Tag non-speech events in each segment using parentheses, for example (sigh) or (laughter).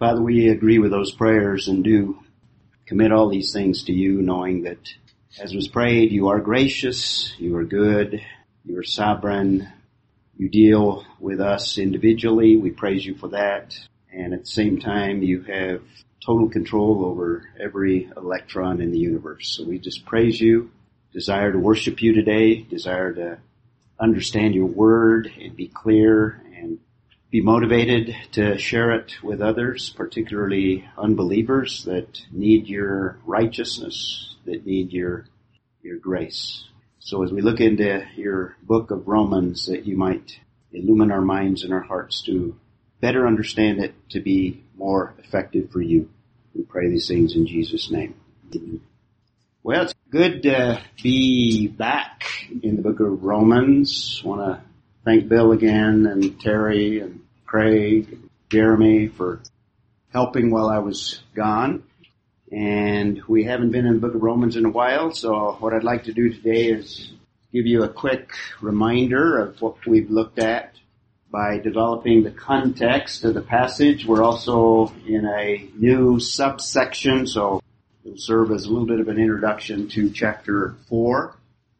Father, we agree with those prayers and do commit all these things to you, knowing that as was prayed, you are gracious, you are good, you are sovereign, you deal with us individually. We praise you for that. And at the same time, you have total control over every electron in the universe. So we just praise you, desire to worship you today, desire to understand your word and be clear be motivated to share it with others, particularly unbelievers that need your righteousness, that need your, your grace. So as we look into your book of Romans, that you might illumine our minds and our hearts to better understand it to be more effective for you. We pray these things in Jesus' name. Well, it's good to be back in the book of Romans. Want to thank Bill again and Terry and Craig, Jeremy for helping while I was gone. And we haven't been in the book of Romans in a while, so what I'd like to do today is give you a quick reminder of what we've looked at by developing the context of the passage. We're also in a new subsection, so it'll serve as a little bit of an introduction to chapter 4.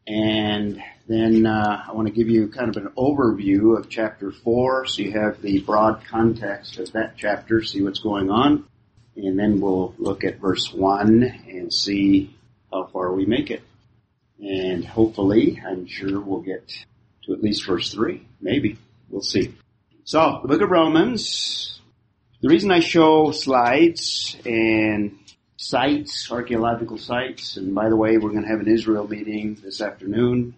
And then uh, I want to give you kind of an overview of chapter 4 so you have the broad context of that chapter, see what's going on. And then we'll look at verse 1 and see how far we make it. And hopefully, I'm sure we'll get to at least verse 3, maybe. We'll see. So, the book of Romans, the reason I show slides and sites, archaeological sites, and by the way, we're going to have an Israel meeting this afternoon.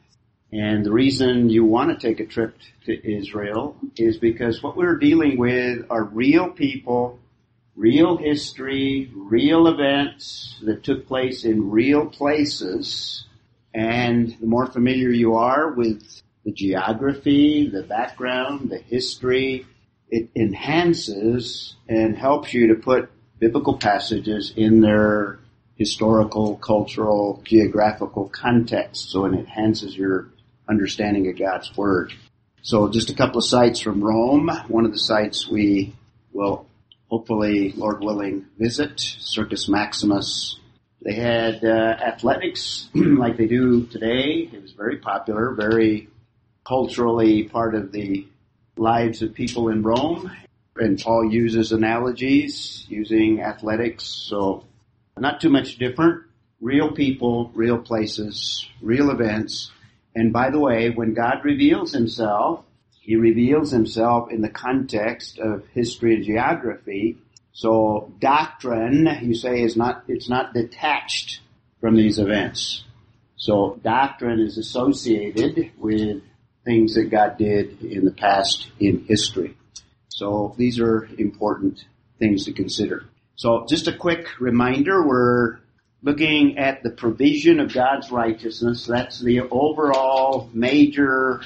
And the reason you want to take a trip to Israel is because what we're dealing with are real people, real history, real events that took place in real places. And the more familiar you are with the geography, the background, the history. It enhances and helps you to put biblical passages in their historical, cultural, geographical context. So it enhances your understanding of God's Word. So just a couple of sites from Rome. One of the sites we will hopefully, Lord willing, visit, Circus Maximus. They had uh, athletics (clears throat) like they do today. It was very popular, very culturally part of the lives of people in Rome. And Paul uses analogies using athletics, so not too much different. Real people, real places, real events. And by the way, when God reveals himself, he reveals himself in the context of history and geography. So doctrine, you say, is not, it's not detached from these events. So doctrine is associated with things that God did in the past in history. So these are important things to consider. So just a quick reminder, we're looking at the provision of God's righteousness. That's the overall major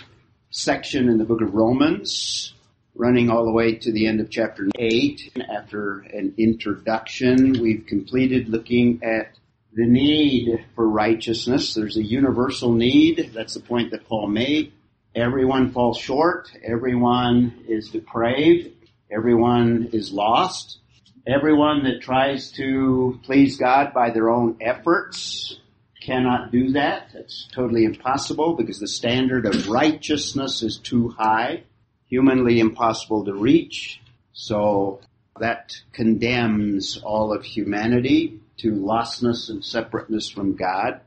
section in the book of Romans, running all the way to the end of chapter 8. After an introduction, we've completed looking at the need for righteousness. There's a universal need. That's the point that Paul made. Everyone falls short. Everyone is depraved. Everyone is lost. Everyone that tries to please God by their own efforts cannot do that. It's totally impossible because the standard of righteousness is too high, humanly impossible to reach. So that condemns all of humanity to lostness and separateness from God.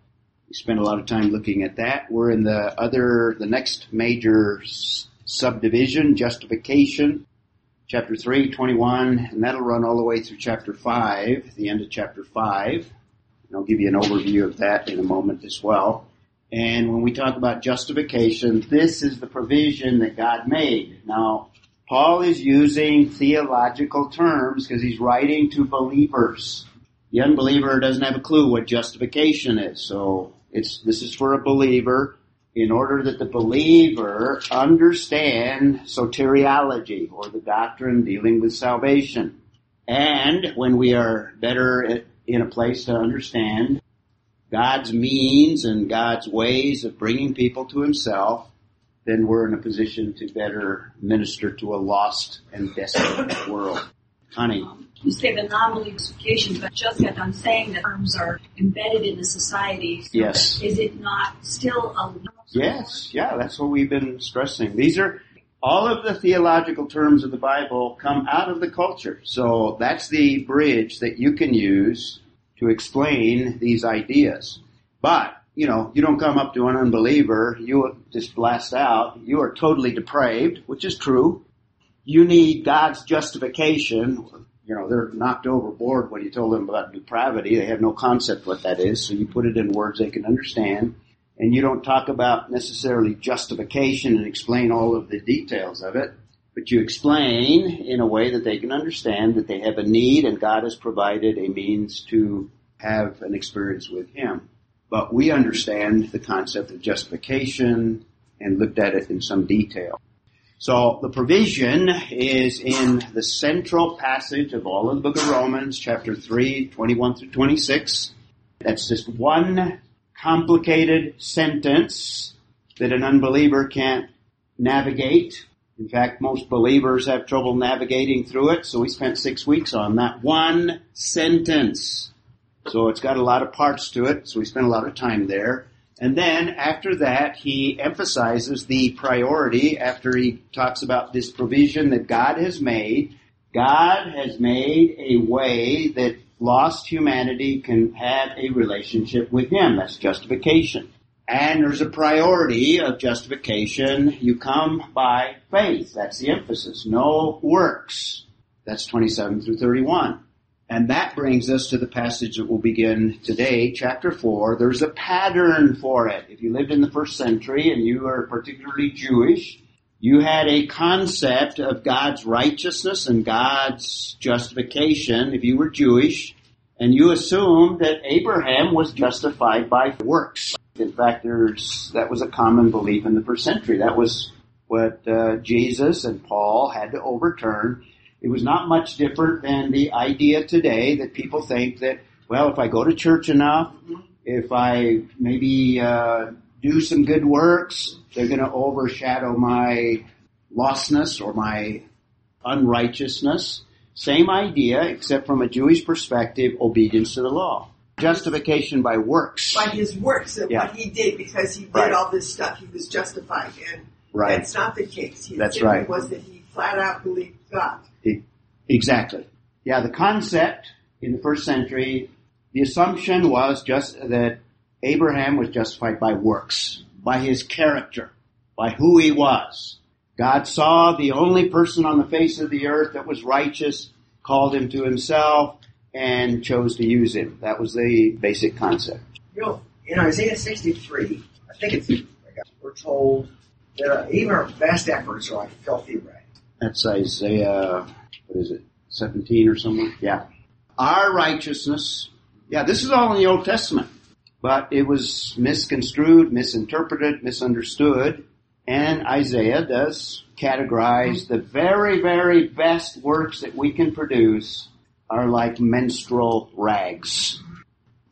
We spent a lot of time looking at that. We're in the other, the next major subdivision, justification, chapter 3, 21, and that'll run all the way through chapter 5, the end of chapter 5. And I'll give you an overview of that in a moment as well. And when we talk about justification, this is the provision that God made. Now, Paul is using theological terms because he's writing to believers. The unbeliever doesn't have a clue what justification is, so it's, this is for a believer in order that the believer understand soteriology or the doctrine dealing with salvation. And when we are better in a place to understand God's means and God's ways of bringing people to himself, then we're in a position to better minister to a lost and desperate world. Connie, You say the nominal justification, but just got done saying that terms are embedded in the society. So Yes. Is it not still a Yes, yeah, that's what we've been stressing. These are all of the theological terms of the Bible come out of the culture. So that's the bridge that you can use to explain these ideas. But, you know, you don't come up to an unbeliever, you just blast out, you are totally depraved, which is true. You need God's justification. You know, they're knocked overboard when you told them about depravity. They have no concept what that is. So you put it in words they can understand and you don't talk about necessarily justification and explain all of the details of it, but you explain in a way that they can understand that they have a need and God has provided a means to have an experience with Him. But we understand the concept of justification and looked at it in some detail. So the provision is in the central passage of all of the book of Romans, chapter 3, 21 through 26. That's just one complicated sentence that an unbeliever can't navigate. In fact, most believers have trouble navigating through it, so we spent six weeks on that one sentence. So it's got a lot of parts to it, so we spent a lot of time there. And then after that, he emphasizes the priority after he talks about this provision that God has made. God has made a way that lost humanity can have a relationship with Him. That's justification. And there's a priority of justification. You come by faith. That's the emphasis. No works. That's 27 through 31. And that brings us to the passage that we'll begin today, chapter 4. There's a pattern for it. If you lived in the first century and you are particularly Jewish, you had a concept of God's righteousness and God's justification if you were Jewish, and you assumed that Abraham was justified by works. In fact, there's, that was a common belief in the first century. That was what uh, Jesus and Paul had to overturn. It was not much different than the idea today that people think that, well, if I go to church enough, if I maybe uh, do some good works, they're going to overshadow my lostness or my unrighteousness. Same idea, except from a Jewish perspective, obedience to the law. Justification by works. by his works and Yeah. what he did because he did Right. all this stuff. He was justified, and Right. that's not the case. His That's right. Was that he flat out believed God? Exactly. Yeah, the concept in the first century, the assumption was just that Abraham was justified by works, by his character, by who he was. God saw the only person on the face of the earth that was righteous, called him to himself, and chose to use him. That was the basic concept. You know, in Isaiah 63, I think it's, we're told that uh, even our best efforts are like filthy rags. That's Isaiah, what is it, 17 or something? Yeah. Our righteousness, yeah, this is all in the Old Testament, but it was misconstrued, misinterpreted, misunderstood, and Isaiah does categorize the very, very best works that we can produce are like menstrual rags.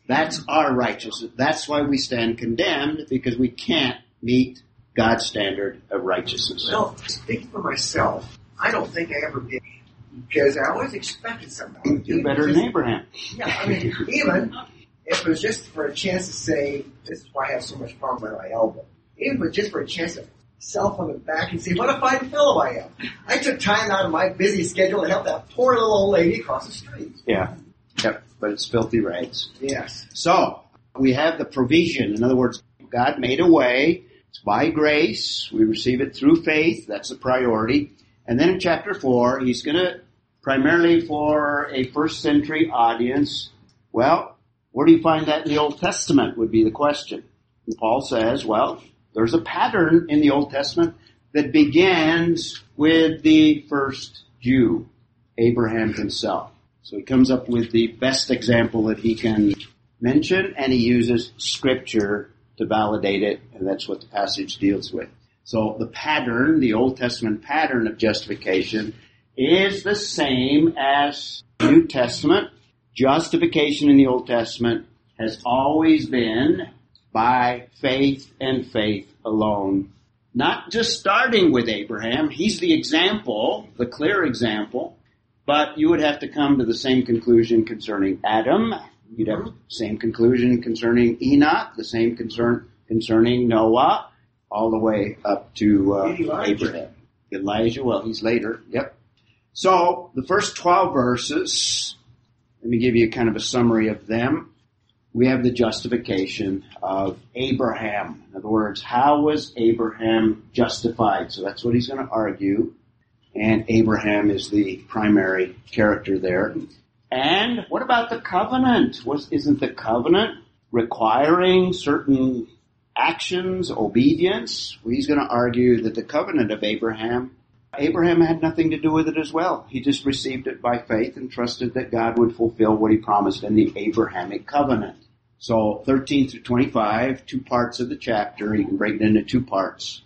That's our righteousness. That's why we stand condemned, because we can't meet God's standard of righteousness. Well, speaking for myself, I don't think I ever did. Because I always expected somebody. Do better than Abraham. Yeah, I mean, even if it was just for a chance to say, this is why I have so much problem with my elbow. Even if it was just for a chance to self on the back and say, what a fine fellow I am. I took time out of my busy schedule to help that poor little old lady across the street. Yeah. Yep. But it's filthy rags. Yes. So we have the provision. In other words, God made a way. It's by grace. We receive it through faith. That's the priority. And then in chapter four, he's going to primarily for a first century audience. Well, where do you find that in the Old Testament would be the question. And Paul says, well, there's a pattern in the Old Testament that begins with the first Jew, Abraham himself. So he comes up with the best example that he can mention and he uses scripture to validate it and that's what the passage deals with. So the pattern, the Old Testament pattern of justification is the same as New Testament. Justification in the Old Testament has always been by faith and faith alone. Not just starting with Abraham, he's the example, the clear example, But you would have to come to the same conclusion concerning Adam. You'd have the same conclusion concerning Enoch, the same concern concerning Noah, all the way up to uh, Elijah. Abraham. Elijah, well, he's later. Yep. So the first 12 verses, let me give you kind of a summary of them. We have the justification of Abraham. In other words, how was Abraham justified? So that's what he's going to argue. And Abraham is the primary character there. And what about the covenant? Was, isn't the covenant requiring certain actions, obedience? He's going to argue that the covenant of Abraham, Abraham had nothing to do with it as well. He just received it by faith and trusted that God would fulfill what he promised in the Abrahamic covenant. So 13 through 25, two parts of the chapter, you can break it into two parts,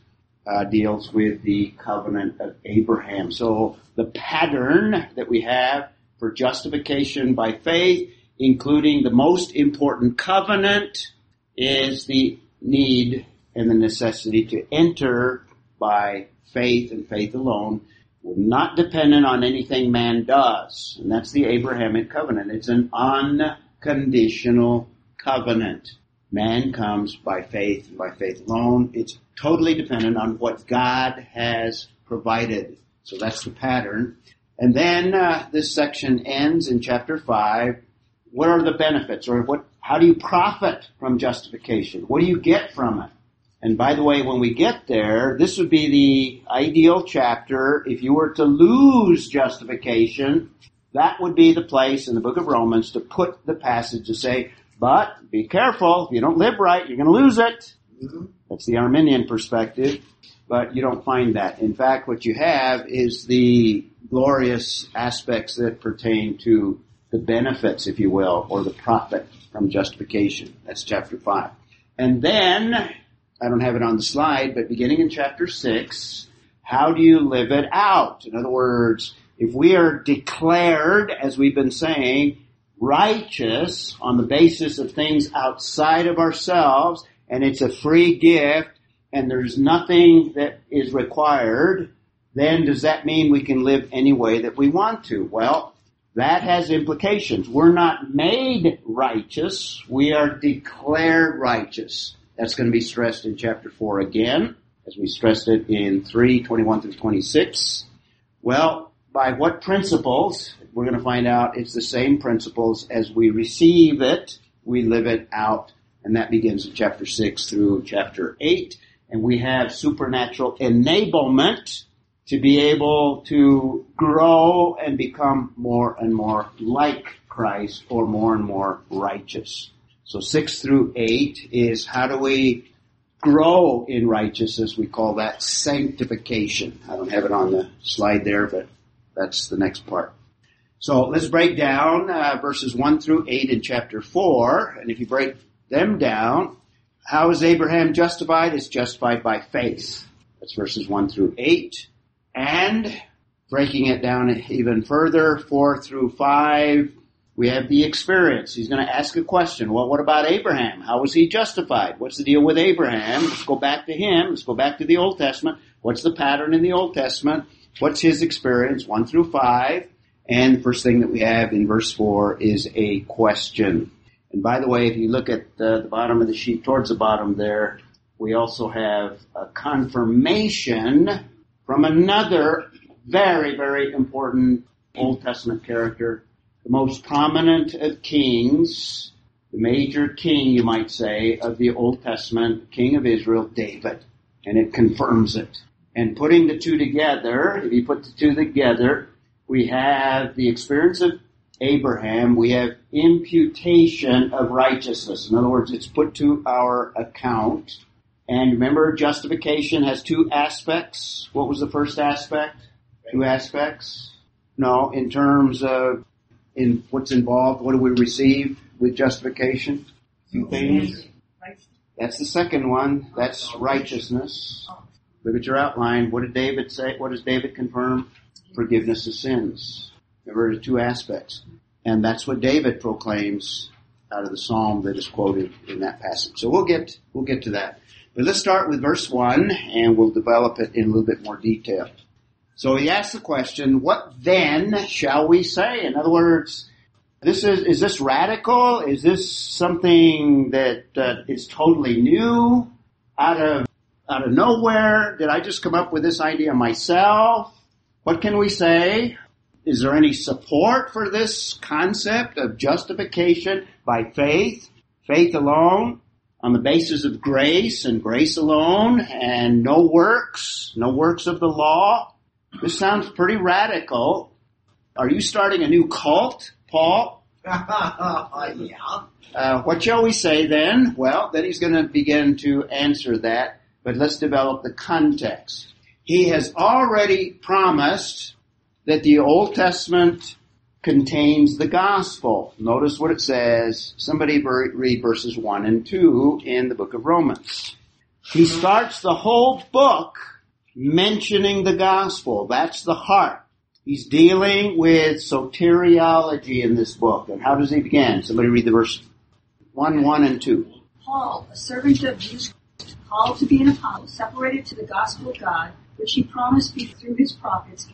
uh, deals with the covenant of Abraham. So the pattern that we have for justification by faith, including the most important covenant, is the need and the necessity to enter by faith and faith alone, not dependent on anything man does. And that's the Abrahamic covenant. It's an unconditional covenant. Man comes by faith and by faith alone. It's totally dependent on what God has provided. So that's the pattern. And then uh, this section ends in chapter 5. What are the benefits or what how do you profit from justification? What do you get from it? And by the way, when we get there, this would be the ideal chapter. If you were to lose justification, that would be the place in the book of Romans to put the passage to say, but be careful, if you don't live right, you're going to lose it. Mm-hmm. That's the Arminian perspective, but you don't find that. In fact, what you have is the glorious aspects that pertain to the benefits, if you will, or the profit from justification. That's chapter 5. And then, I don't have it on the slide, but beginning in chapter 6, how do you live it out? In other words, if we are declared, as we've been saying, righteous on the basis of things outside of ourselves, and it's a free gift, and there's nothing that is required, then does that mean we can live any way that we want to? Well, that has implications. We're not made righteous, we are declared righteous. That's going to be stressed in chapter 4 again, as we stressed it in 3, 21 through 26. Well, by what principles? We're going to find out it's the same principles as we receive it, we live it out, and that begins in chapter 6 through chapter 8. And we have supernatural enablement to be able to grow and become more and more like Christ or more and more righteous. So 6 through 8 is how do we grow in righteousness? We call that sanctification. I don't have it on the slide there, but that's the next part. So let's break down uh, verses 1 through 8 in chapter 4. And if you break them down, how is Abraham justified? It's justified by faith. That's verses 1 through 8. And breaking it down even further, 4 through 5, we have the experience. He's going to ask a question. Well, what about Abraham? How was he justified? What's the deal with Abraham? Let's go back to him. Let's go back to the Old Testament. What's the pattern in the Old Testament? What's his experience? 1 through 5. And the first thing that we have in verse 4 is a question. And by the way, if you look at the, the bottom of the sheet towards the bottom there, we also have a confirmation from another very, very important Old Testament character, the most prominent of kings, the major king, you might say, of the Old Testament, king of Israel, David. And it confirms it. And putting the two together, if you put the two together, we have the experience of Abraham, we have imputation of righteousness. In other words, it's put to our account. And remember, justification has two aspects. What was the first aspect? Two aspects? No, in terms of in what's involved, what do we receive with justification? Two things. That's the second one. That's righteousness. Look at your outline. What did David say? What does David confirm? Forgiveness of sins. There are two aspects. And that's what David proclaims out of the psalm that is quoted in that passage. So we'll get, we'll get to that. But let's start with verse one and we'll develop it in a little bit more detail. So he asks the question, what then shall we say? In other words, this is, is this radical? Is this something that uh, is totally new out of, out of nowhere? Did I just come up with this idea myself? What can we say? Is there any support for this concept of justification by faith, faith alone, on the basis of grace and grace alone, and no works, no works of the law? This sounds pretty radical. Are you starting a new cult, Paul? (laughs) yeah. Uh, what shall we say then? Well, then he's going to begin to answer that, but let's develop the context. He has already promised that the Old Testament contains the gospel. Notice what it says. Somebody read verses 1 and 2 in the book of Romans. He starts the whole book mentioning the gospel. That's the heart. He's dealing with soteriology in this book. And how does he begin? Somebody read the verse 1, 1, and 2. Paul, a servant of Jesus Christ, called to be an apostle, separated to the gospel of God, which he promised through his prophets.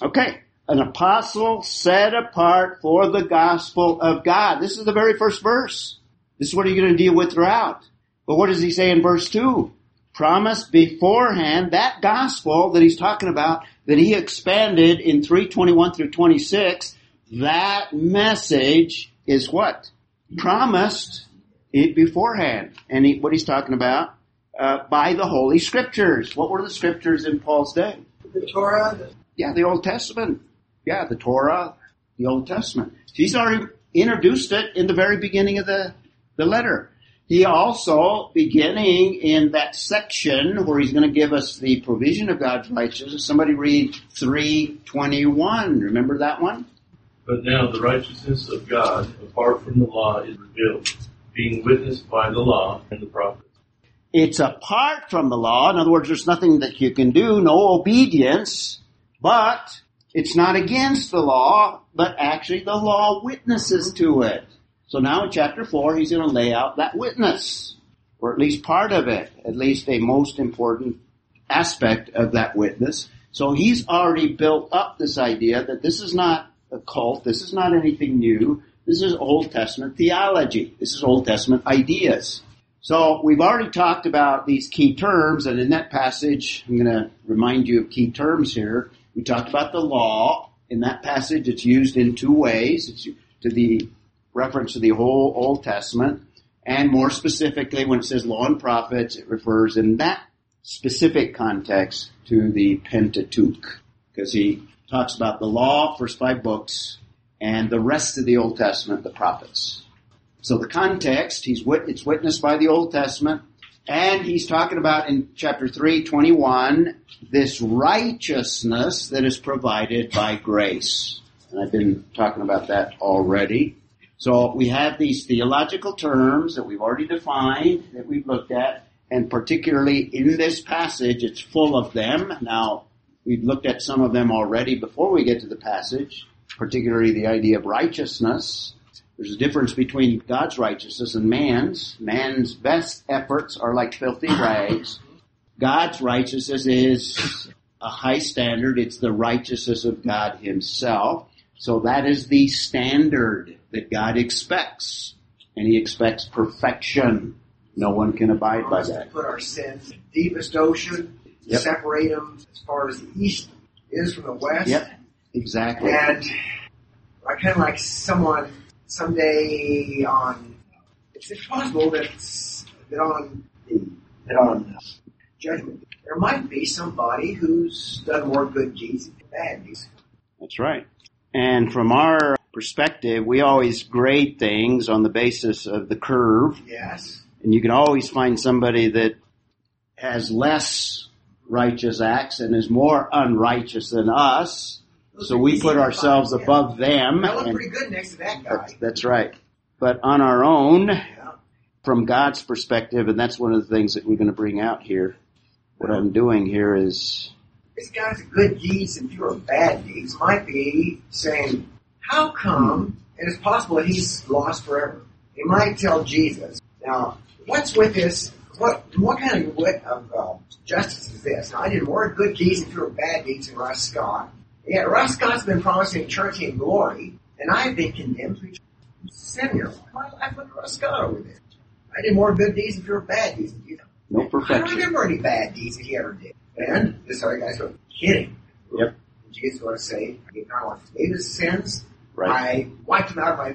Okay. An apostle set apart for the gospel of God. This is the very first verse. This is what you're going to deal with throughout. But what does he say in verse 2? Promised beforehand that gospel that he's talking about that he expanded in 321 through 26. That message is what? Promised it beforehand. And he, what he's talking about, uh, by the Holy Scriptures. What were the Scriptures in Paul's day? The Torah, Yeah, the Old Testament. Yeah, the Torah, the Old Testament. He's already introduced it in the very beginning of the, the letter. He also, beginning in that section where he's going to give us the provision of God's righteousness, somebody read 321. Remember that one? But now the righteousness of God, apart from the law, is revealed, being witnessed by the law and the prophets. It's apart from the law. In other words, there's nothing that you can do, no obedience, but it's not against the law, but actually the law witnesses to it. So now in chapter 4, he's going to lay out that witness, or at least part of it, at least a most important aspect of that witness. So he's already built up this idea that this is not a cult, this is not anything new, this is Old Testament theology, this is Old Testament ideas. So we've already talked about these key terms, and in that passage, I'm going to remind you of key terms here. We talked about the law. In that passage, it's used in two ways. It's to the reference to the whole Old Testament, and more specifically, when it says law and prophets, it refers in that specific context to the Pentateuch, because he talks about the law, first five books, and the rest of the Old Testament, the prophets. So the context, he's wit- it's witnessed by the Old Testament, and he's talking about in chapter 3, 21, this righteousness that is provided by grace. And I've been talking about that already. So we have these theological terms that we've already defined, that we've looked at, and particularly in this passage, it's full of them. Now, we've looked at some of them already before we get to the passage, particularly the idea of righteousness. There's a difference between God's righteousness and man's. Man's best efforts are like filthy rags. God's righteousness is a high standard. It's the righteousness of God himself. So that is the standard that God expects. And he expects perfection. No one can abide by that. Put our sins in the deepest ocean, Yep. separate them as far as the east is from the west. Yep. Exactly. And I kind of like someone someday on. It's possible that that on the that on judgment there might be somebody who's done more good deeds than bad deeds. That's right. And from our perspective, we always grade things on the basis of the curve. Yes. And you can always find somebody that has less righteous acts and is more unrighteous than us. So we put ourselves above them. I look and pretty good next to that that's, guy. that's right. But on our own, Yeah. from God's perspective, and that's one of the things that we're going to bring out here. What I'm doing here is, This guy's a good deeds and fewer bad deeds might be saying, how come it is possible he's lost forever? He might tell Jesus. Now, what's with this what what kind of what of uh, justice is this? Now, I did more good deeds and fewer bad deeds than Russ Scott. Yeah, Russ Scott's been promising eternity and glory, and I've been condemned to sin here. My life with Russ Scott over there. I did more good deeds and fewer bad deeds than perfection. No I don't remember any bad deeds that he ever did. And this other guy's going, kidding. Yep. Jesus going to say, I gave not forgave his sins. Right. I wiped him out of my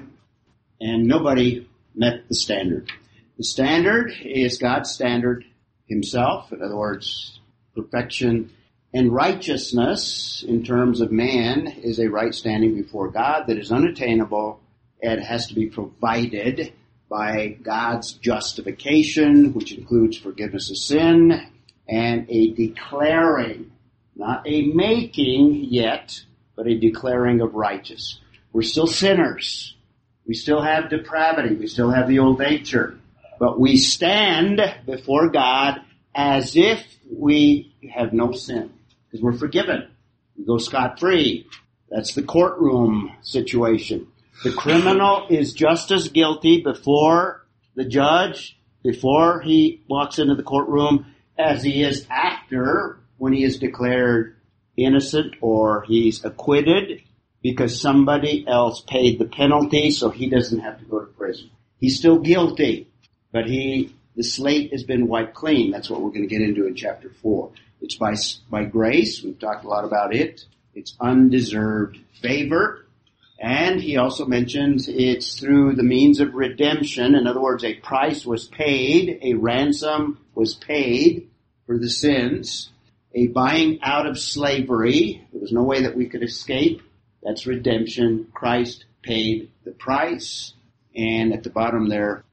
And nobody met the standard. The standard is God's standard himself. In other words, perfection and righteousness in terms of man is a right standing before God that is unattainable. It has to be provided by God's justification, which includes forgiveness of sin and a declaring, not a making yet, but a declaring of righteous. We're still sinners. We still have depravity. We still have the old nature. But we stand before God as if we have no sin. Because we're forgiven. We go scot free. That's the courtroom situation. The criminal is just as guilty before the judge, before he walks into the courtroom, as he is after when he is declared innocent or he's acquitted because somebody else paid the penalty so he doesn't have to go to prison. He's still guilty, but he, the slate has been wiped clean. That's what we're going to get into in chapter four. It's by, by grace. We've talked a lot about it. It's undeserved favor. And he also mentions it's through the means of redemption. In other words, a price was paid, a ransom was paid for the sins, a buying out of slavery. There was no way that we could escape. That's redemption. Christ paid the price. And at the bottom there,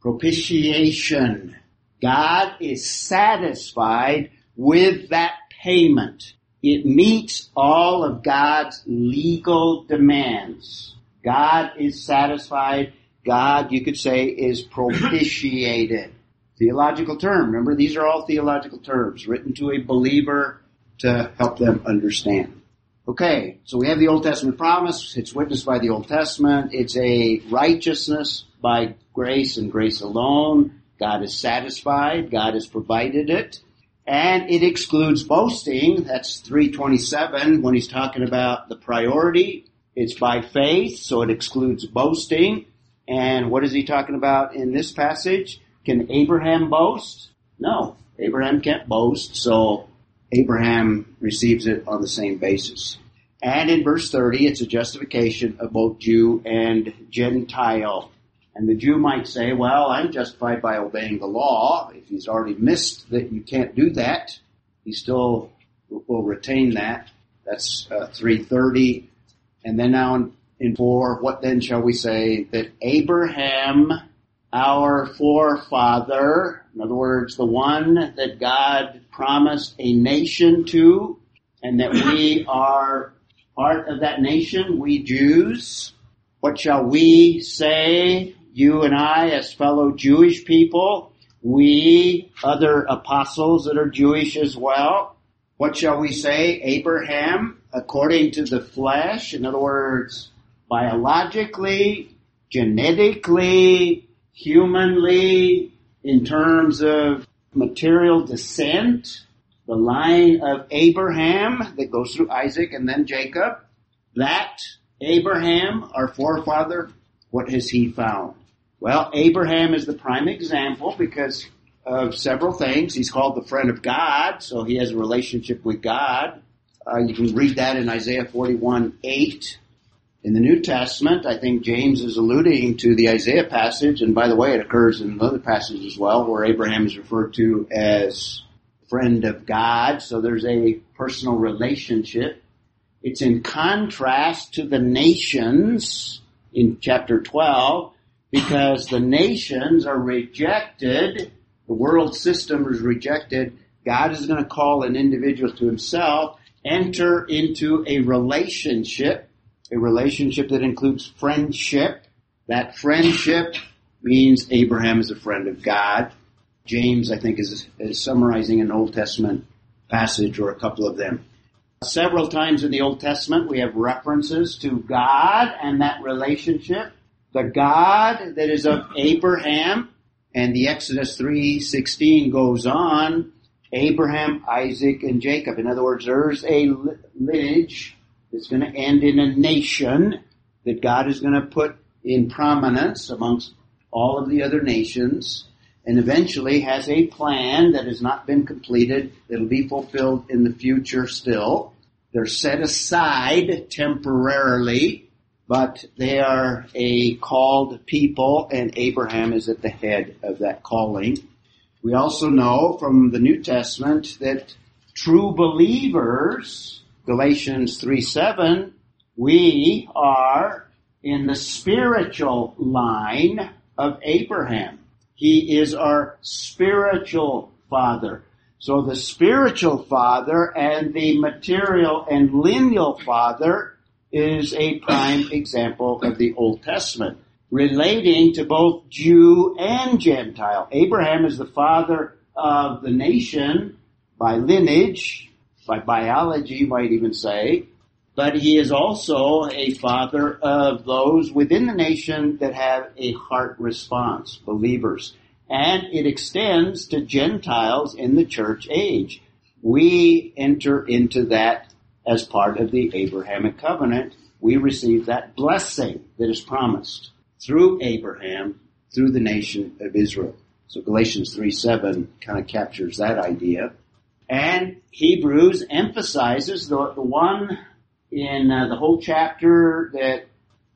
propitiation. God is satisfied with that payment. It meets all of God's legal demands. God is satisfied. God, you could say, is propitiated. (clears throat) Theological term. Remember, these are all theological terms written to a believer to help them understand. Okay, so we have the Old Testament promise. It's witnessed by the Old Testament. It's a righteousness by grace and grace alone. God is satisfied. God has provided it. And it excludes boasting. That's 327 when he's talking about the priority. It's by faith, so it excludes boasting. And what is he talking about in this passage? Can Abraham boast? No. Abraham can't boast, so Abraham receives it on the same basis. And in verse 30, it's a justification of both Jew and Gentile. And the Jew might say, well, I'm justified by obeying the law. If he's already missed that you can't do that, he still will retain that. That's uh, 330. And then now in, in 4, what then shall we say? That Abraham, our forefather, in other words, the one that God promised a nation to, and that we are part of that nation, we Jews. What shall we say, you and I, as fellow Jewish people? We, other apostles that are Jewish as well. What shall we say? Abraham, according to the flesh, in other words, biologically, genetically, humanly, in terms of material descent, the line of Abraham that goes through Isaac and then Jacob, that Abraham, our forefather, what has he found? Well, Abraham is the prime example because of several things. He's called the friend of God, so he has a relationship with God. Uh, you can read that in Isaiah 41, 8. In the New Testament, I think James is alluding to the Isaiah passage, and by the way, it occurs in another passage as well, where Abraham is referred to as friend of God, so there's a personal relationship. It's in contrast to the nations in chapter 12, because the nations are rejected, the world system is rejected, God is going to call an individual to himself, enter into a relationship, a relationship that includes friendship. That friendship means Abraham is a friend of God. James, I think, is, is summarizing an Old Testament passage or a couple of them. Several times in the Old Testament, we have references to God and that relationship. The God that is of Abraham And the Exodus 3:16 goes on, Abraham, Isaac, and Jacob. In other words, there's a lineage that's going to end in a nation that God is going to put in prominence amongst all of the other nations and eventually has a plan that has not been completed that'll be fulfilled in the future still. They're set aside temporarily, but they are a called people and Abraham is at the head of that calling. We also know from the New Testament that true believers, Galatians 3 7, we are in the spiritual line of Abraham. He is our spiritual father. So the spiritual father and the material and lineal father is a prime (laughs) example of the Old Testament, relating to both Jew and Gentile. Abraham is the father of the nation by lineage, by biology, you might even say, but he is also a father of those within the nation that have a heart response, believers. And it extends to Gentiles in the church age. We enter into that as part of the Abrahamic covenant. We receive that blessing that is promised through Abraham, through the nation of Israel. So Galatians 3 7 kind of captures that idea. And Hebrews emphasizes the, the one in uh, the whole chapter that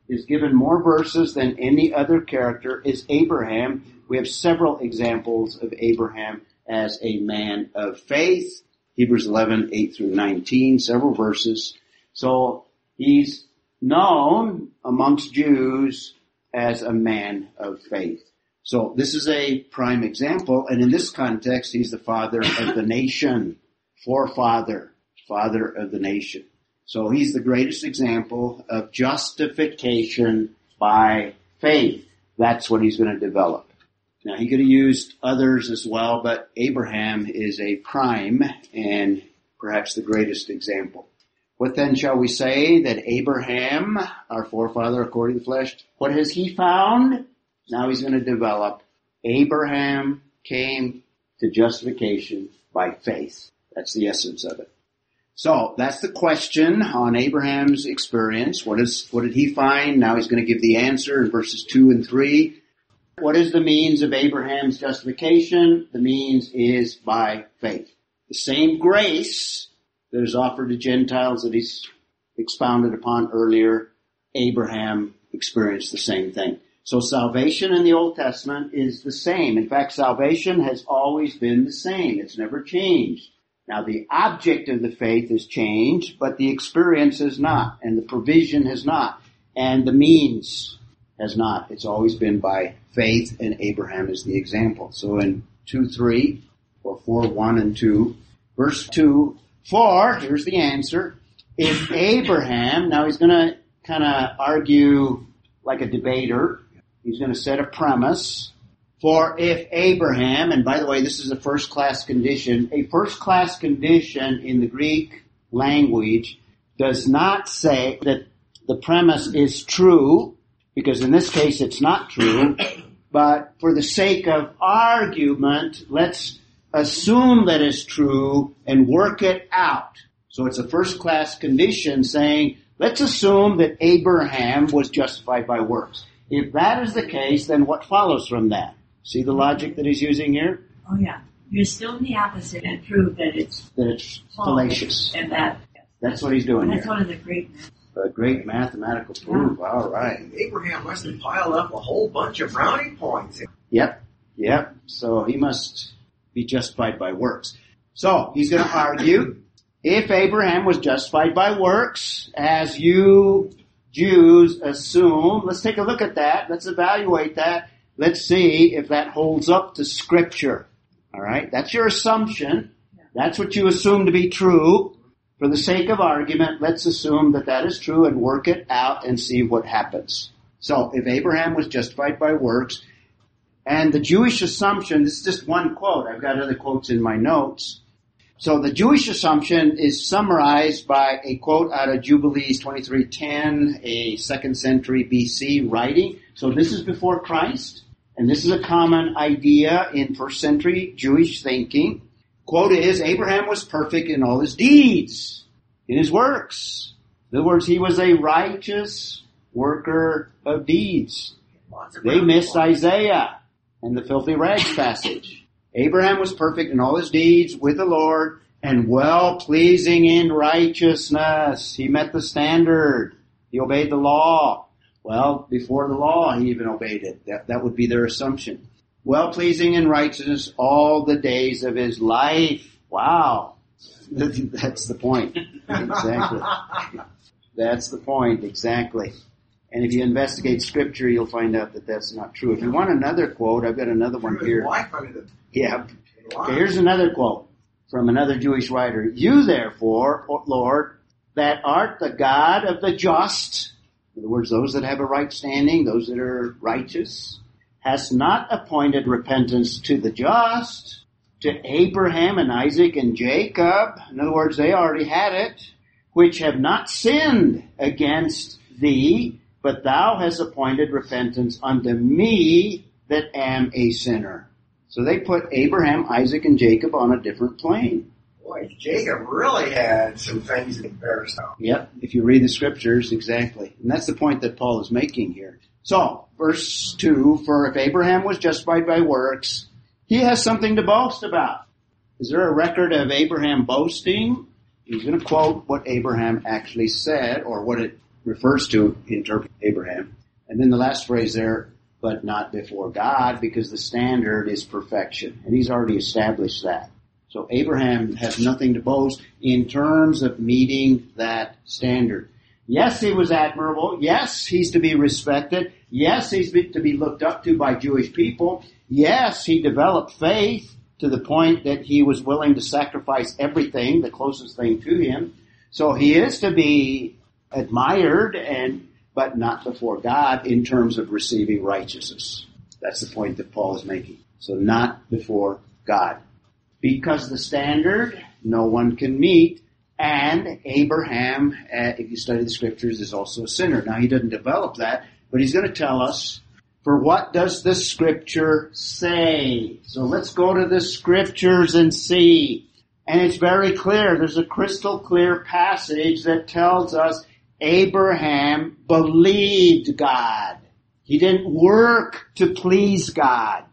is given more verses than any other character is Abraham. We have several examples of Abraham as a man of faith. Hebrews 11, 8 through 19, several verses. So he's known amongst Jews as a man of faith. So this is a prime example, and in this context, he's the father of the nation, forefather, father of the nation. So he's the greatest example of justification by faith. That's what he's going to develop. Now he could have used others as well, but Abraham is a prime and perhaps the greatest example. What then shall we say that Abraham, our forefather according to the flesh, what has he found? Now he's going to develop. Abraham came to justification by faith. That's the essence of it. So that's the question on Abraham's experience. What is what did he find? Now he's going to give the answer in verses two and three. What is the means of Abraham's justification? The means is by faith. The same grace that is offered to Gentiles that he's expounded upon earlier, Abraham experienced the same thing. So salvation in the Old Testament is the same. In fact, salvation has always been the same. It's never changed. Now the object of the faith has changed, but the experience has not, and the provision has not, and the means has not. It's always been by faith, and Abraham is the example. So in 2, 3, or 4, 1 and 2, verse 2, for, here's the answer, if Abraham, now he's gonna kinda argue like a debater, he's gonna set a premise, for if Abraham, and by the way, this is a first class condition, a first class condition in the Greek language does not say that the premise is true, because in this case it's not true, but for the sake of argument, let's assume that it's true and work it out. So it's a first class condition saying, let's assume that Abraham was justified by works. If that is the case, then what follows from that? See the logic that he's using here? Oh yeah. You're still in the opposite and prove that it's That it's fallacious. And that, That's what he's doing that's here. one of the great A great mathematical proof. All right. Abraham must have piled up a whole bunch of brownie points. Yep. Yep. So he must be justified by works. So he's going to argue if Abraham was justified by works, as you Jews assume, let's take a look at that. Let's evaluate that. Let's see if that holds up to scripture. All right. That's your assumption. That's what you assume to be true. For the sake of argument, let's assume that that is true and work it out and see what happens. So if Abraham was justified by works, and the Jewish assumption, this is just one quote, I've got other quotes in my notes. So the Jewish assumption is summarized by a quote out of Jubilees 2310, a second century BC writing. So this is before Christ. and this is a common idea in first century Jewish thinking. Quote is, Abraham was perfect in all his deeds, in his works. In other words, he was a righteous worker of deeds. They missed. Isaiah and the filthy rags passage. Abraham was perfect in all his deeds with the Lord and well pleasing in righteousness. He met the standard. He obeyed the law. Well, before the law, he even obeyed it. That, that would be their assumption. Well pleasing in righteousness all the days of his life. Wow. (laughs) That's the point. Exactly. That's the point, exactly. And if you investigate scripture, you'll find out that that's not true. If you want another quote, I've got another one here. Yeah. Okay, here's another quote from another Jewish writer. You therefore, Lord, that art the God of the just, in other words, those that have a right standing, those that are righteous, hast not appointed repentance to the just, to Abraham and Isaac and Jacob. In other words, they already had it, which have not sinned against thee, but thou hast appointed repentance unto me that am a sinner. So they put Abraham, Isaac, and Jacob on a different plane. Boy, Jacob really had some things that embarrassed him. Yep, if you read the scriptures, exactly. And that's the point that Paul is making here. So, verse 2, for if Abraham was justified by works, he has something to boast about. Is there a record of Abraham boasting? He's going to quote what Abraham actually said, or what it refers to in terms Abraham. And then the last phrase there, but not before God, because the standard is perfection. And he's already established that. So Abraham has nothing to boast in terms of meeting that standard. Yes, he was admirable. Yes, he's to be respected. Yes, he's to be looked up to by Jewish people. Yes, he developed faith to the point that he was willing to sacrifice everything, the closest thing to him. So he is to be admired and, but not before God in terms of receiving righteousness. That's the point that Paul is making. So not before God because the standard no one can meet, and Abraham, uh, if you study the scriptures, is also a sinner. Now he doesn't develop that, but he's going to tell us, for what does the scripture say? So let's go to the scriptures and see. And it's very clear. There's a crystal clear passage that tells us Abraham believed God. He didn't work to please God.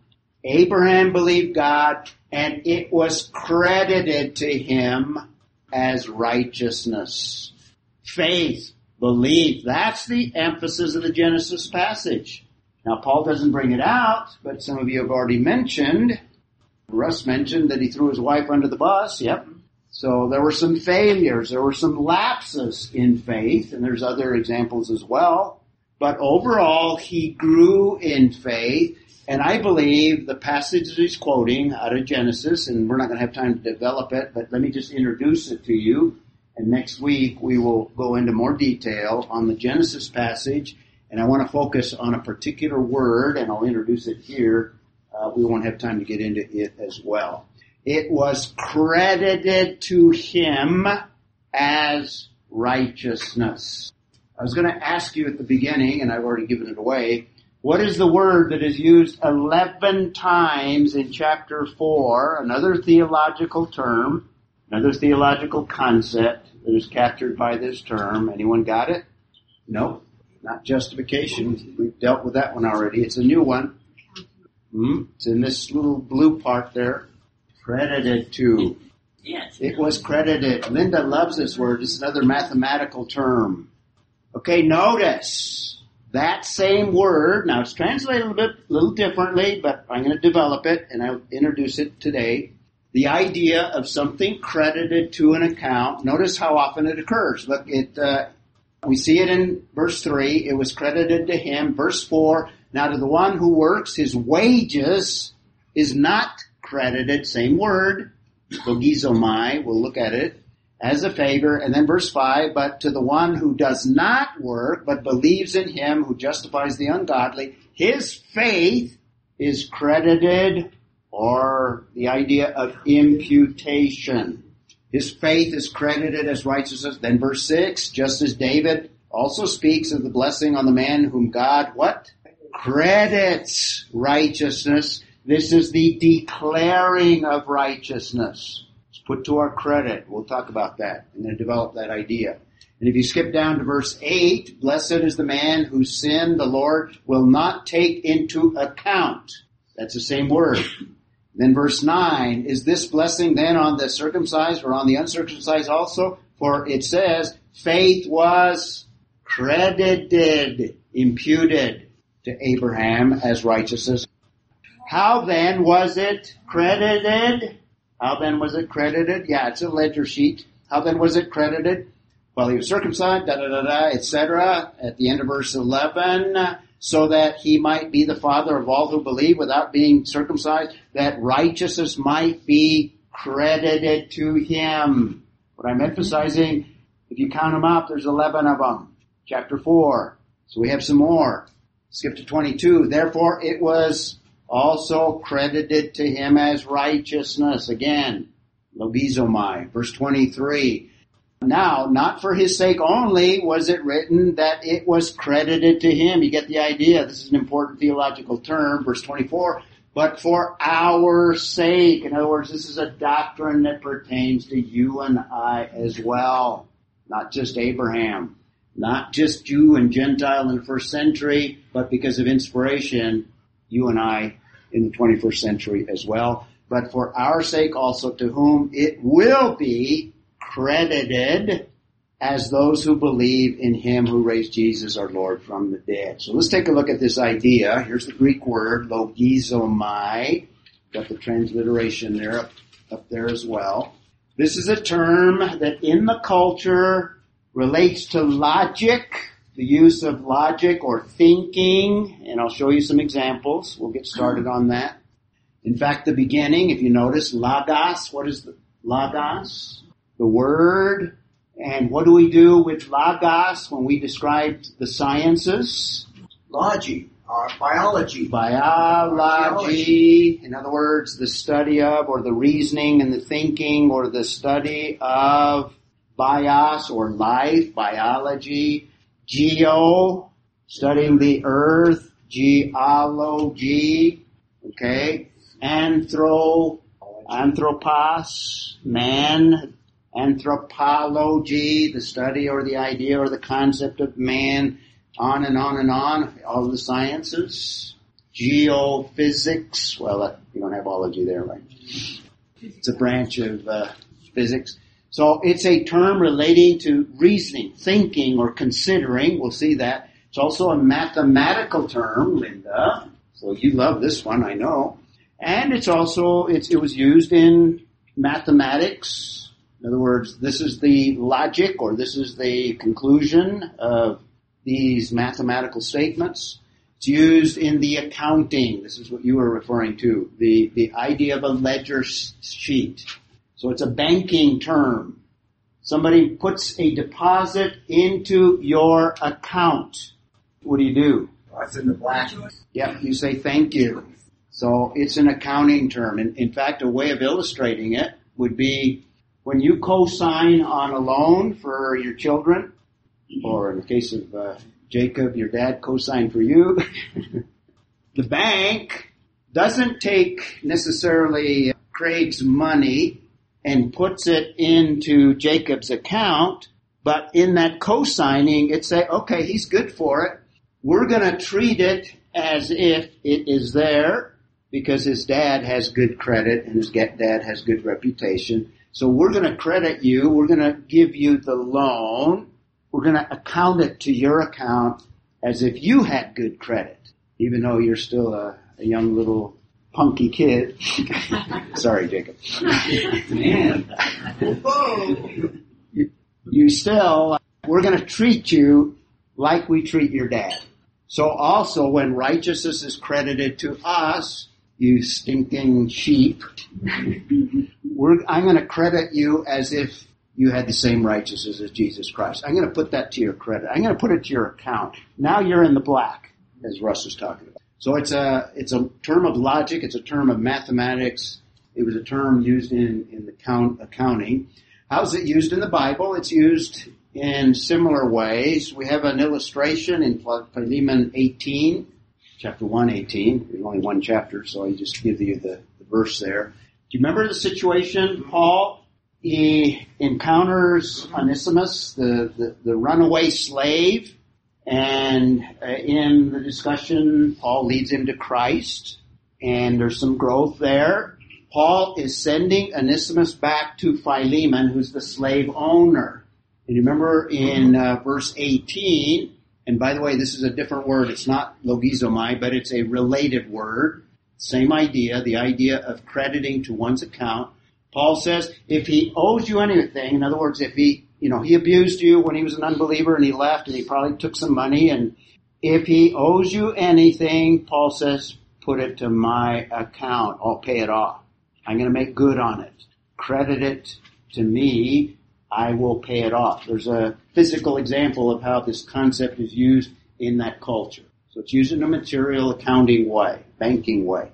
Abraham believed God and it was credited to him as righteousness. Faith, belief, that's the emphasis of the Genesis passage. Now Paul doesn't bring it out, but some of you have already mentioned, Russ mentioned that he threw his wife under the bus, yep. So there were some failures, there were some lapses in faith, and there's other examples as well. But overall, he grew in faith, and I believe the passage he's quoting out of Genesis, and we're not going to have time to develop it, but let me just introduce it to you. And next week we will go into more detail on the Genesis passage, and I want to focus on a particular word, and I'll introduce it here. Uh, we won't have time to get into it as well. It was credited to him as righteousness. I was going to ask you at the beginning, and I've already given it away, what is the word that is used 11 times in chapter 4, another theological term, another theological concept that is captured by this term? Anyone got it? No, not justification. We've dealt with that one already. It's a new one. Hmm? It's in this little blue part there. Credited to. Yes. It was credited. Linda loves this word. It's another mathematical term. Okay, notice that same word. Now it's translated a little bit, a little differently, but I'm going to develop it and I'll introduce it today. The idea of something credited to an account. Notice how often it occurs. Look, it. Uh, we see it in verse three. It was credited to him. Verse four. Now to the one who works, his wages is not credited. Same word. Logizomai. We'll look at it as a favor. And then verse 5, but to the one who does not work, but believes in him who justifies the ungodly, his faith is credited, or the idea of imputation. His faith is credited as righteousness. Then verse 6, just as David also speaks of the blessing on the man whom God, what? credits righteousness. This is the declaring of righteousness. It's put to our credit. We'll talk about that and then develop that idea. And if you skip down to verse 8, blessed is the man whose sin the Lord will not take into account. That's the same word. Then verse 9, is this blessing then on the circumcised or on the uncircumcised also? For it says, faith was credited, imputed to Abraham as righteousness. How then was it credited? How then was it credited? Yeah, it's a ledger sheet. How then was it credited? Well, he was circumcised, da da da da, etc. At the end of verse 11, so that he might be the father of all who believe without being circumcised, that righteousness might be credited to him. What I'm emphasizing, if you count them up, there's 11 of them. Chapter 4. So we have some more. Skip to 22. Therefore it was also credited to him as righteousness. Again, logizomai. Verse 23. Now, not for his sake only was it written that it was credited to him. You get the idea. This is an important theological term. Verse 24. But for our sake. In other words, this is a doctrine that pertains to you and I as well. Not just Abraham. Not just Jew and Gentile in the first century, but because of inspiration, you and I in the 21st century as well. But for our sake also to whom it will be credited as those who believe in him who raised Jesus our Lord from the dead. So let's take a look at this idea. Here's the Greek word, logizomai. Got the transliteration there up, up there as well. This is a term that in the culture relates to logic, the use of logic or thinking, and I'll show you some examples. We'll get started on that. In fact, the beginning, if you notice, logos, what is the logos? The word. And what do we do with logos when we describe the sciences? Logi, uh, biology. Biology, in other words, the study of or the reasoning and the thinking or the study of bios or life, biology, geo, studying the earth, geology, okay, anthro, anthropos, man, anthropology, the study or the idea or the concept of man, on and on and on, all the sciences, geophysics, well, uh, you don't have ology there, right? It's a branch of uh, physics. So it's a term relating to reasoning, thinking, or considering. We'll see that. It's also a mathematical term, Linda. So you love this one, I know. And it's also, it's, it was used in mathematics. In other words, this is the logic or this is the conclusion of these mathematical statements. It's used in the accounting. This is what you were referring to. The, the idea of a ledger sheet. So it's a banking term. Somebody puts a deposit into your account. What do you do? That's in the black. Yep, you say thank you. So it's an accounting term. And in fact, a way of illustrating it would be when you co-sign on a loan for your children, or in the case of uh, Jacob, your dad co-signed for you, (laughs) the bank doesn't take necessarily Craig's money and puts it into Jacob's account, but in that co-signing, it say, okay, he's good for it. We're going to treat it as if it is there because his dad has good credit and his dad has good reputation. So we're going to credit you. We're going to give you the loan. We're going to account it to your account as if you had good credit, even though you're still a, a young little punky kid. (laughs) Sorry, Jacob. Man. (laughs) You, you still, we're going to treat you like we treat your dad. So also when righteousness is credited to us, you stinking sheep, we're, I'm going to credit you as if you had the same righteousness as Jesus Christ. I'm going to put that to your credit. I'm going to put it to your account. Now you're in the black, as Russ was talking about. So it's a it's a term of logic. It's a term of mathematics. It was a term used in in the count accounting. How's it used in the Bible? It's used in similar ways. We have an illustration in Philemon 18, chapter 1, 18. There's only one chapter, so I just give you the, the verse there. Do you remember the situation, Paul? He encounters Onesimus, the, the, the runaway slave, and uh, in the discussion, Paul leads him to Christ, and there's some growth there. Paul is sending Onesimus back to Philemon, who's the slave owner. And you remember in uh, verse 18, and by the way, this is a different word. It's not logizomai, but it's a related word. Same idea, the idea of crediting to one's account. Paul says, if he owes you anything, in other words, if he, you know, he abused you when he was an unbeliever and he left and he probably took some money and if he owes you anything, Paul says, put it to my account. I'll pay it off. I'm going to make good on it. Credit it to me. I will pay it off. There's a physical example of how this concept is used in that culture. So it's used in a material accounting way, banking way.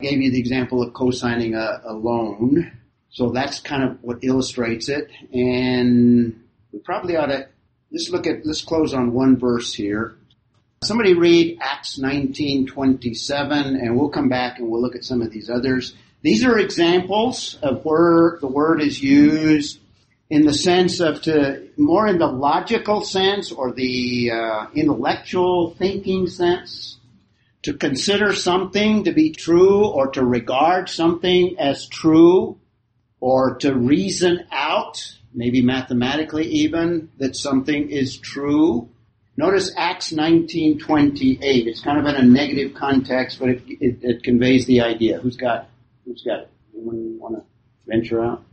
I gave you the example of co-signing a, a loan. So that's kind of what illustrates it. And we probably ought to, let's look at, let's close on one verse here. Somebody read Acts 19:27 and we'll come back and we'll look at some of these others. These are examples of where the word is used in the sense of to more in the logical sense or the uh, intellectual thinking sense? To consider something to be true or to regard something as true or to reason out maybe mathematically even that something is true? Notice acts 19:28 it's kind of in a negative context but it, it, it conveys the idea. Who's got who's got it? Anyone want to venture out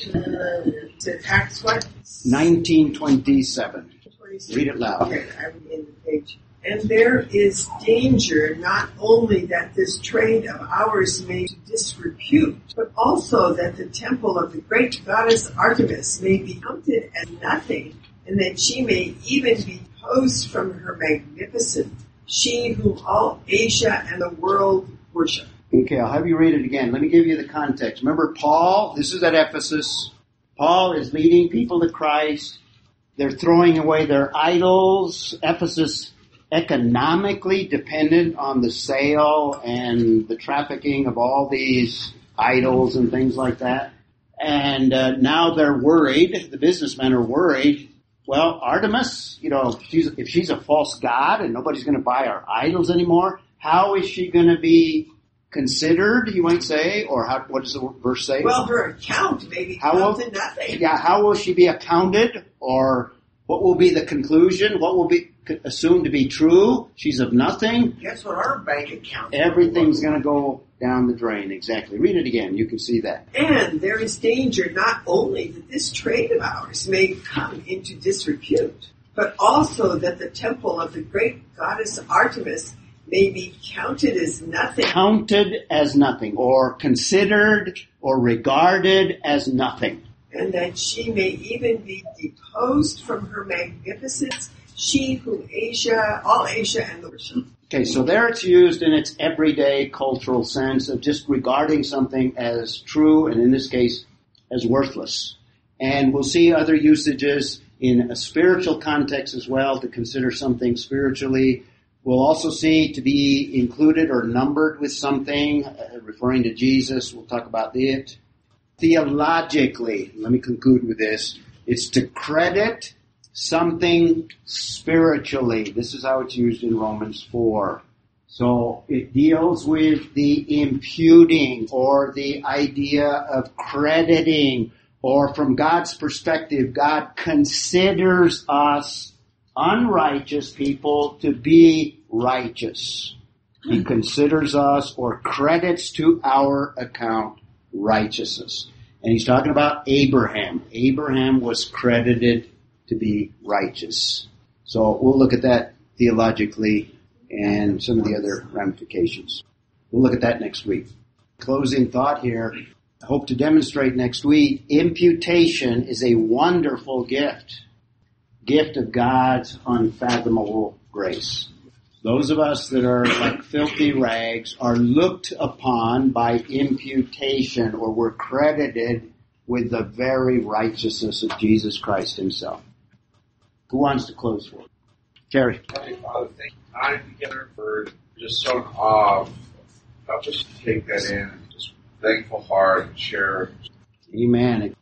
to Acts what? 1927 26. read it loud Okay, I'm in the page. And there is danger not only that this trade of ours may disrepute, but also that the temple of the great goddess Artemis may be counted as nothing, and that she may even be posed from her magnificent, she whom all Asia and the world worship. Okay, I'll have you read it again. Let me give you the context. Remember Paul, this is at Ephesus. Paul is leading people to Christ. They're throwing away their idols. Ephesus economically dependent on the sale and the trafficking of all these idols and things like that. And uh, now they're worried. The businessmen are worried. Well, Artemis, you know, she's, if she's a false god and nobody's going to buy our idols anymore, how is she going to be considered? You might say, or how, what does the verse say? Well, her account may be How will- counted nothing. yeah, how will she be accounted, or what will be the conclusion? What will be assumed to be true? She's of nothing. Guess what our bank account? Everything's going to go down the drain. Exactly. Read it again. You can see that. And there is danger not only that this trade of ours may come into disrepute, but also that the temple of the great goddess Artemis may be counted as nothing. Counted as nothing, or considered, or regarded as nothing. and that she may even be deposed from her magnificence, she who Asia, all Asia and the worship. Okay, so there it's used in its everyday cultural sense of just regarding something as true, and in this case, as worthless. And we'll see other usages in a spiritual context as well to consider something spiritually. We'll also see to be included or numbered with something, uh, referring to Jesus. We'll talk about it. Theologically, let me conclude with this, it's to credit something spiritually. This is how it's used in Romans 4. So it deals with the imputing or the idea of crediting or from God's perspective, God considers us unrighteous people to be righteous. He hmm. considers us or credits to our account righteousness. And he's talking about Abraham. Abraham was credited to be righteous. So we'll look at that theologically and some of the other ramifications. We'll look at that next week. Closing thought here. I hope to demonstrate next week. Imputation is a wonderful gift. Gift of God's unfathomable grace. Those of us that are like filthy rags are looked upon by imputation or we're credited with the very righteousness of Jesus Christ himself. Who wants to close for? it? Terry. Heavenly Father, thank you time together for just so in awe of help us to take that in, just thankful heart and share Amen.